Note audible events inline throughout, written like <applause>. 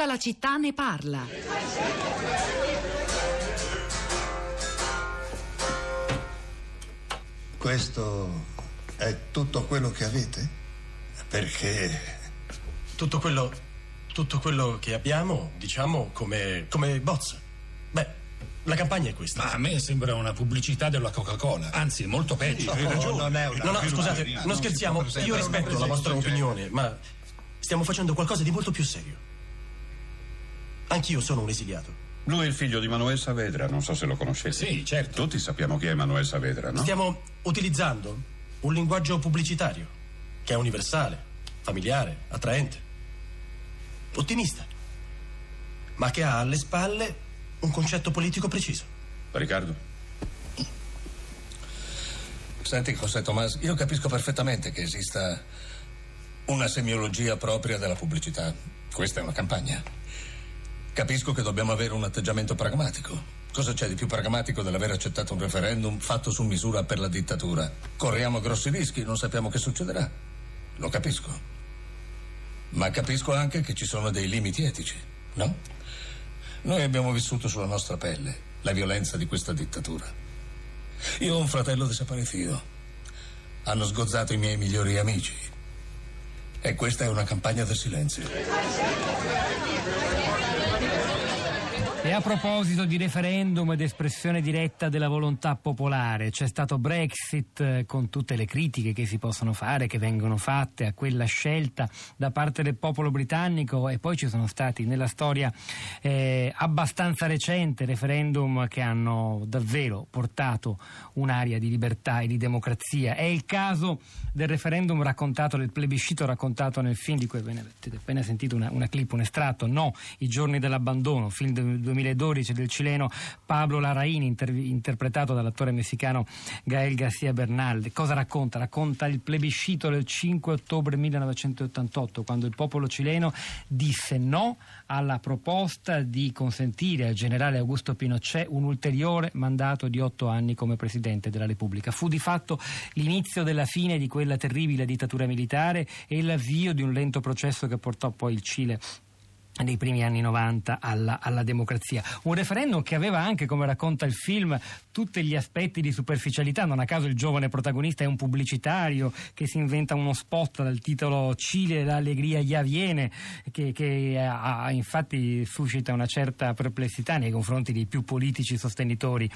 Tutta la città ne parla. Questo è tutto quello che avete? Perché Tutto quello, tutto quello che abbiamo, diciamo, come, come bozza. Beh, la campagna è questa. Ma a me sembra una pubblicità della Coca-Cola, anzi molto peggio. no, non è una No, no, scusate, Non non scherziamo. Io rispetto la vostra opinione, ma stiamo facendo qualcosa di molto più serio. Anch'io sono un esiliato. Lui è il figlio di Manuel Saavedra, non so se lo conoscete. Sì, certo. Tutti sappiamo chi è Manuel Saavedra, no? Stiamo utilizzando un linguaggio pubblicitario che è universale, familiare, attraente, ottimista, ma che ha alle spalle un concetto politico preciso. Riccardo? Senti, José Tomás, io capisco perfettamente che esista una semiologia propria della pubblicità. Questa è una campagna. Capisco che dobbiamo avere un atteggiamento pragmatico. Cosa c'è di più pragmatico dell'aver accettato un referendum fatto su misura per la dittatura? Corriamo grossi rischi, non sappiamo che succederà. Lo capisco. Ma capisco anche che ci sono dei limiti etici, no? Noi abbiamo vissuto sulla nostra pelle la violenza di questa dittatura. Io ho un fratello desaparecido. Hanno sgozzato i miei migliori amici. E questa è una campagna del silenzio. E a proposito di referendum ed espressione diretta della volontà popolare, c'è stato Brexit eh, con tutte le critiche che si possono fare, che vengono fatte a quella scelta da parte del popolo britannico e poi ci sono stati nella storia eh, abbastanza recente referendum che hanno davvero portato un'aria di libertà e di democrazia. È il caso del referendum raccontato, del plebiscito raccontato nel film di cui avete appena sentito una, una clip, un estratto, No, i giorni dell'abbandono, film del 2012 del cileno Pablo Larraín, inter- interpretato dall'attore messicano Gael García Bernal. Cosa racconta? Racconta il plebiscito del 5 ottobre 1988, quando il popolo cileno disse no alla proposta di consentire al generale Augusto Pinochet un ulteriore mandato di otto anni come Presidente della Repubblica. Fu di fatto l'inizio della fine di quella terribile dittatura militare e l'avvio di un lento processo che portò poi il Cile nei primi anni 90 alla, alla, democrazia. Un referendum che aveva anche, come racconta il film, tutti gli aspetti di superficialità. Non a caso il giovane protagonista è un pubblicitario che si inventa uno spot dal titolo Cile, l'allegria ya viene, che, che ha, infatti suscita una certa perplessità nei confronti dei più politici sostenitori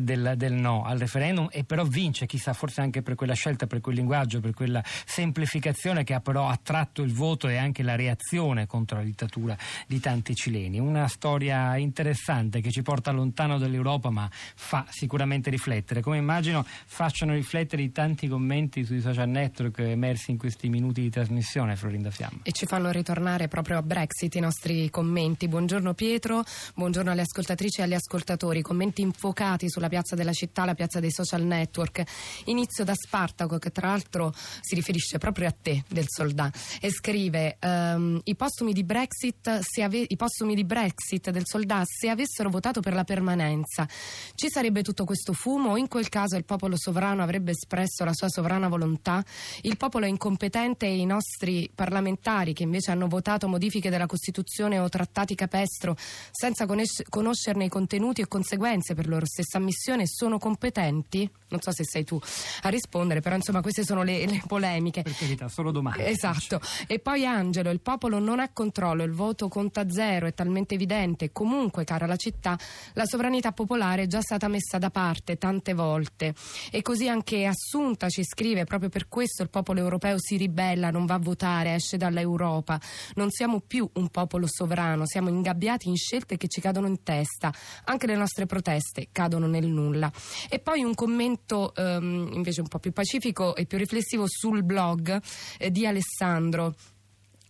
del, del no al referendum e però vince, chissà, forse anche per quella scelta, per quel linguaggio, per quella semplificazione che ha però attratto il voto e anche la reazione contro la dittatura di tanti cileni. Una storia interessante che ci porta lontano dall'Europa ma fa sicuramente riflettere. Come immagino facciano riflettere i tanti commenti sui social network emersi in questi minuti di trasmissione, Florinda Fiamma. E ci fanno ritornare proprio a Brexit i nostri commenti. Buongiorno Pietro, buongiorno alle ascoltatrici e agli ascoltatori. Commenti infocati sulla piazza della città, la piazza dei social network. Inizio da Spartaco che tra l'altro si riferisce proprio a te del Soldà e scrive um, i postumi di Brexit se ave- i postumi di Brexit del Soldà se avessero votato per la permanenza ci sarebbe tutto questo fumo? In quel caso il popolo sovrano avrebbe espresso la sua sovrana volontà? Il popolo è incompetente e i nostri parlamentari che invece hanno votato modifiche della Costituzione o trattati capestro senza conosc- conoscerne i contenuti e conseguenze per loro stessa ammissione sono competenti? Non so se sei tu a rispondere però insomma queste sono le, le polemiche. Per carità solo domani esatto. E poi Angelo il popolo non ha controllo il voto conta zero è talmente evidente. Comunque cara la città la sovranità popolare è già stata messa da parte tante volte. E così anche Assunta ci scrive proprio per questo il popolo europeo si ribella non va a votare esce dall'Europa. Non siamo più un popolo sovrano siamo ingabbiati in scelte che ci cadono in testa. Anche le nostre proteste cadono nel nulla. E poi un commento um, invece un po' più pacifico e più riflessivo sul blog eh, di Alessandro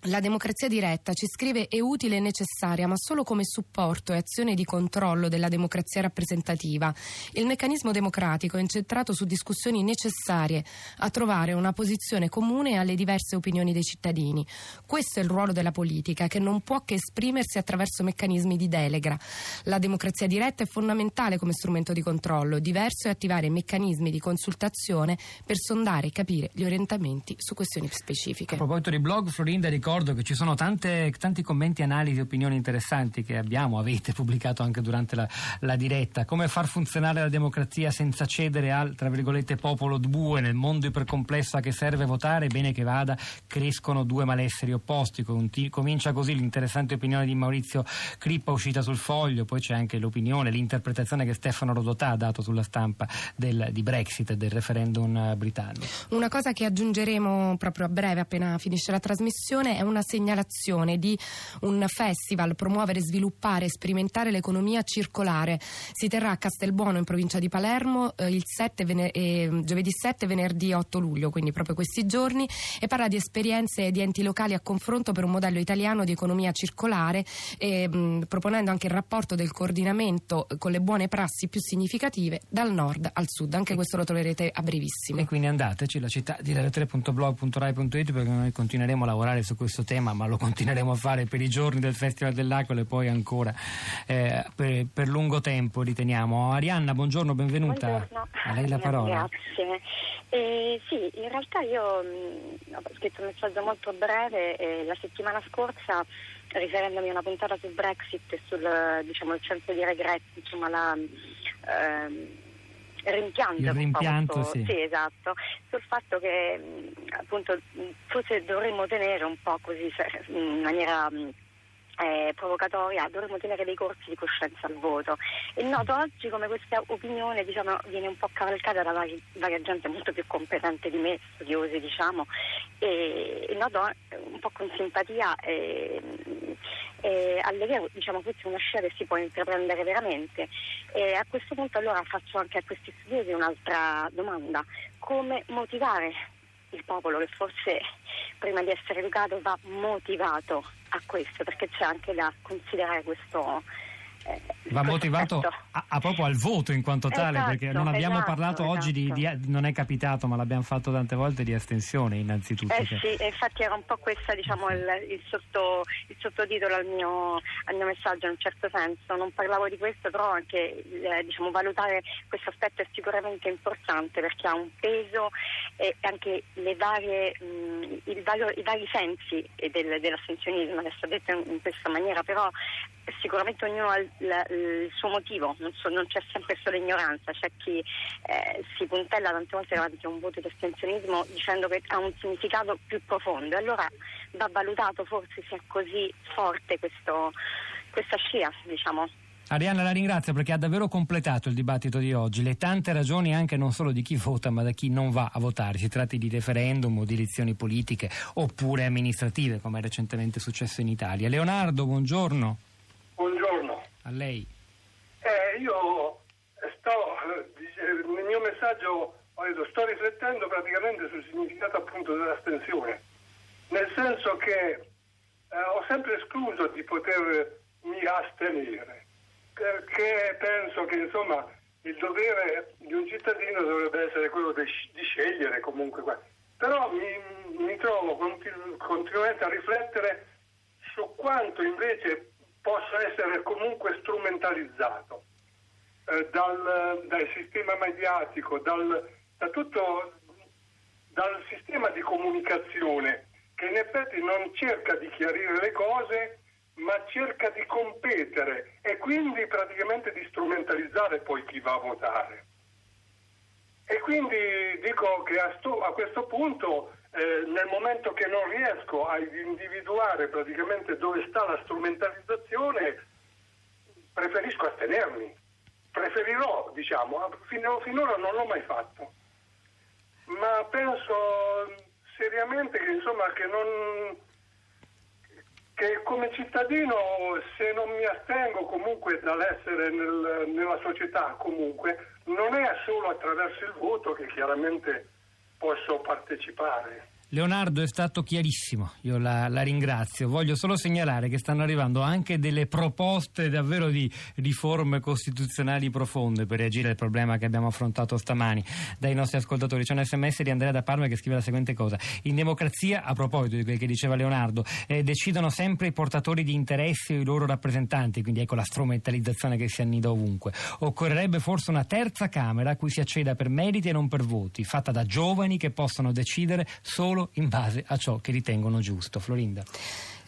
la democrazia diretta ci scrive è utile e necessaria, ma solo come supporto e azione di controllo della democrazia rappresentativa. Il meccanismo democratico è incentrato su discussioni necessarie a trovare una posizione comune alle diverse opinioni dei cittadini. Questo è il ruolo della politica, che non può che esprimersi attraverso meccanismi di delega. La democrazia diretta è fondamentale come strumento di controllo. Diverso è attivare meccanismi di consultazione per sondare e capire gli orientamenti su questioni specifiche. A proposito di blog, Florinda ricorda ricordo che ci sono tante, tanti commenti, analisi, opinioni interessanti che abbiamo, avete <laughs> pubblicato anche durante la, la diretta. Come far funzionare la democrazia senza cedere al, tra virgolette, popolo due nel mondo ipercomplesso a che serve votare? Bene che vada, crescono due malesseri opposti. Comincia così l'interessante opinione di Maurizio Crippa uscita sul foglio, poi c'è anche l'opinione, l'interpretazione che Stefano Rodotà ha dato sulla stampa del, di Brexit e del referendum eh, britannico. Una cosa che aggiungeremo proprio a breve, appena finisce la trasmissione, è una segnalazione di un festival promuovere, sviluppare e sperimentare l'economia circolare. Si terrà a Castelbuono in provincia di Palermo eh, il 7 vener- eh, giovedì 7 e venerdì 8 luglio, quindi proprio questi giorni, e parla di esperienze di enti locali a confronto per un modello italiano di economia circolare, e, mh, proponendo anche il rapporto del coordinamento con le buone prassi più significative dal nord al sud. Anche questo lo troverete a brevissimo. E quindi andateci, la città di radio3.blog.rai.it perché noi continueremo a lavorare su questo tema, ma lo continueremo a fare per i giorni del Festival dell'Aquila e poi ancora eh, per, per, lungo tempo, riteniamo. Arianna, buongiorno, benvenuta. Buongiorno. A lei la parola. Grazie. Eh, sì, in realtà io mh, mm, ho scritto un messaggio molto breve eh, la settimana scorsa riferendomi a una puntata sul Brexit e sul diciamo, il senso di regretti, insomma la... Ehm, rimpianto, il rimpianto sì. sì. esatto sul fatto che appunto forse dovremmo tenere un po' così in maniera eh, provocatoria, dovremmo tenere dei corsi di coscienza al voto. E noto oggi come questa opinione diciamo, viene un po' cavalcata da vari, varia gente molto più competente di me, studiosi diciamo, e, e noto eh, un po' con simpatia e, all'evero diciamo questa è una scia che si può intraprendere veramente. E a questo punto allora faccio anche a questi studiosi un'altra domanda, come motivare il popolo che forse prima di essere educato va motivato a questo, perché c'è anche da considerare questo eh, Va motivato a, a, proprio al voto in quanto tale, esatto, perché non abbiamo esatto, parlato esatto. oggi di, di, non è capitato, ma l'abbiamo fatto tante volte di astensione innanzitutto. Eh sì, infatti era un po' questo diciamo, il, il, sotto, il, sottotitolo al mio, al mio, messaggio in un certo senso. Non parlavo di questo, però anche diciamo, valutare questo aspetto è sicuramente importante perché ha un peso e anche le varie, mh, vario, i vari sensi del, dell'astensionismo, adesso detto in, in questa maniera, però sicuramente ognuno ha il, il suo motivo, non, so, non, c'è sempre solo ignoranza, c'è chi eh, si puntella tante volte davanti a un voto di astensionismo dicendo che ha un significato più profondo. Allora va valutato forse se è così forte questo, questa scia, diciamo. Arianna la ringrazio perché ha davvero completato il dibattito di oggi, le tante ragioni anche non solo di chi vota ma da chi non va a votare, si tratti di referendum o di elezioni politiche oppure amministrative come è recentemente successo in Italia. Leonardo, buongiorno. A lei. Eh, io sto, nel mio messaggio sto riflettendo praticamente sul significato appunto dell'astensione, nel senso che eh, ho sempre escluso di potermi astenere, perché penso che insomma il dovere di un cittadino dovrebbe essere quello di, di scegliere comunque. Però mi, mi trovo continu- continuamente a riflettere su quanto invece possa essere comunque strumentalizzato eh, dal, dal, sistema mediatico, dal, da tutto, dal sistema di comunicazione che in effetti non cerca di chiarire le cose ma cerca di competere e quindi praticamente di strumentalizzare poi chi va a votare. E quindi dico che a, sto, a questo punto eh, nel momento che non riesco a individuare praticamente dove sta la strumentalizzazione, preferisco astenermi. Preferirò, diciamo, fino, finora non l'ho mai fatto. Ma penso seriamente che, insomma, che non che come cittadino se non mi astengo comunque dall'essere nel, nella società comunque non è solo attraverso il voto che chiaramente posso partecipare. Leonardo è stato chiarissimo, io la, la, ringrazio. Voglio solo segnalare che stanno arrivando anche delle proposte davvero di riforme costituzionali profonde per reagire al problema che abbiamo affrontato stamani dai nostri ascoltatori. C'è un sms di Andrea da Parma che scrive la seguente cosa. In democrazia, a proposito di quel che diceva Leonardo, eh, decidono sempre i portatori di interessi o i loro rappresentanti, quindi ecco la strumentalizzazione che si annida ovunque. Occorrerebbe forse una terza Camera a cui si acceda per meriti e non per voti, fatta da giovani che possono decidere solo in base a ciò che ritengono giusto. Florinda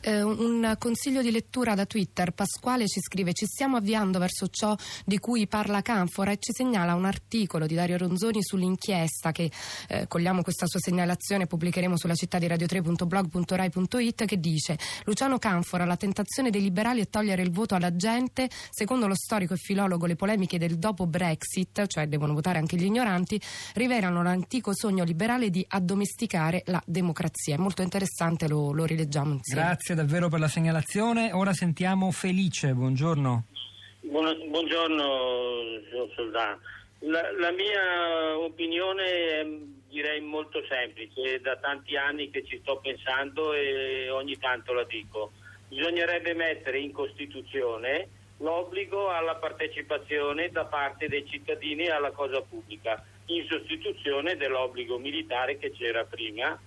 eh, un consiglio di lettura da Twitter. Pasquale ci scrive: Ci stiamo avviando verso ciò di cui parla Canfora e ci segnala un articolo di Dario Ronzoni sull'inchiesta che eh, cogliamo questa sua segnalazione, pubblicheremo sulla città di radio3.blog.rai.it che dice: Luciano Canfora, la tentazione dei liberali è togliere il voto alla gente. Secondo lo storico e filologo, le polemiche del dopo Brexit, cioè devono votare anche gli ignoranti, rivelano l'antico sogno liberale di addomesticare la democrazia. È molto interessante, lo, lo rileggiamo insieme. Grazie davvero per la segnalazione. Ora sentiamo Felice, buongiorno. Buon, buongiorno, Soldato. La, la, mia opinione è direi molto semplice, da tanti anni che ci sto pensando e ogni tanto la dico. Bisognerebbe mettere in Costituzione l'obbligo alla partecipazione da parte dei cittadini alla cosa pubblica, in sostituzione dell'obbligo militare che c'era prima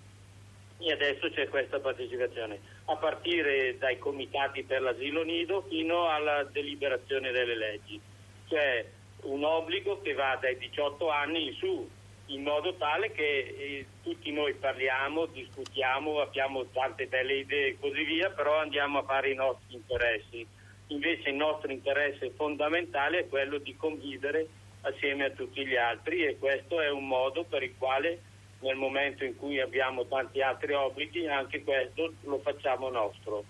e adesso c'è questa partecipazione, a partire dai comitati per l'asilo nido fino alla deliberazione delle leggi. C'è un obbligo che va dai 18 anni in su, in modo tale che eh, tutti noi parliamo, discutiamo, abbiamo tante belle idee e così via, però andiamo a fare i nostri interessi. Invece il nostro interesse fondamentale è quello di convivere assieme a tutti gli altri e questo è un modo per il quale nel momento in cui abbiamo tanti altri obblighi, anche questo lo facciamo nostro.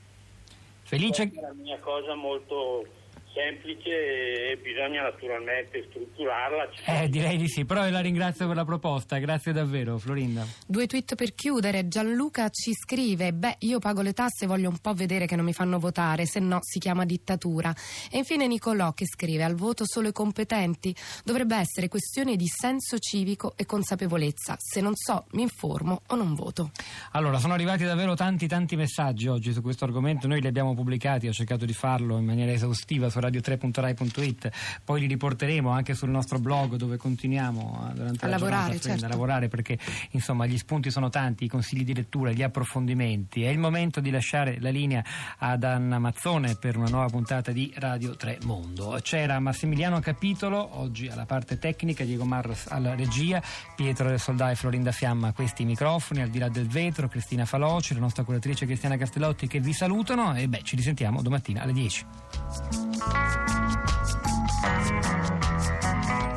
Felice. Questa è la mia cosa molto semplice e bisogna naturalmente strutturarla. Eh, direi di sì, però la ringrazio per la proposta, grazie davvero Florinda. Due tweet per chiudere, Gianluca ci scrive, beh io pago le tasse e voglio un po' vedere che non mi fanno votare, se no si chiama dittatura. E infine Nicolò che scrive, al voto solo i competenti, dovrebbe essere questione di senso civico e consapevolezza, se non so mi informo o non voto. Allora, sono arrivati davvero tanti tanti messaggi oggi su questo argomento, noi li abbiamo pubblicati, ho cercato di farlo in maniera esaustiva su radio3.rai.it, poi li riporteremo anche sul nostro blog dove continuiamo durante a la lavorare, certo. a lavorare perché insomma gli spunti sono tanti, i consigli di lettura, gli approfondimenti. È il momento di lasciare la linea ad Anna Mazzone per una nuova puntata di Radio 3 Mondo. C'era Massimiliano Capitolo, oggi alla parte tecnica, Diego Marros alla regia, Pietro del Soldà e Florinda Fiamma a questi microfoni, al di là del vetro, Cristina Faloci, la nostra curatrice Cristiana Castellotti che vi salutano e beh ci risentiamo domattina alle 10. あっ。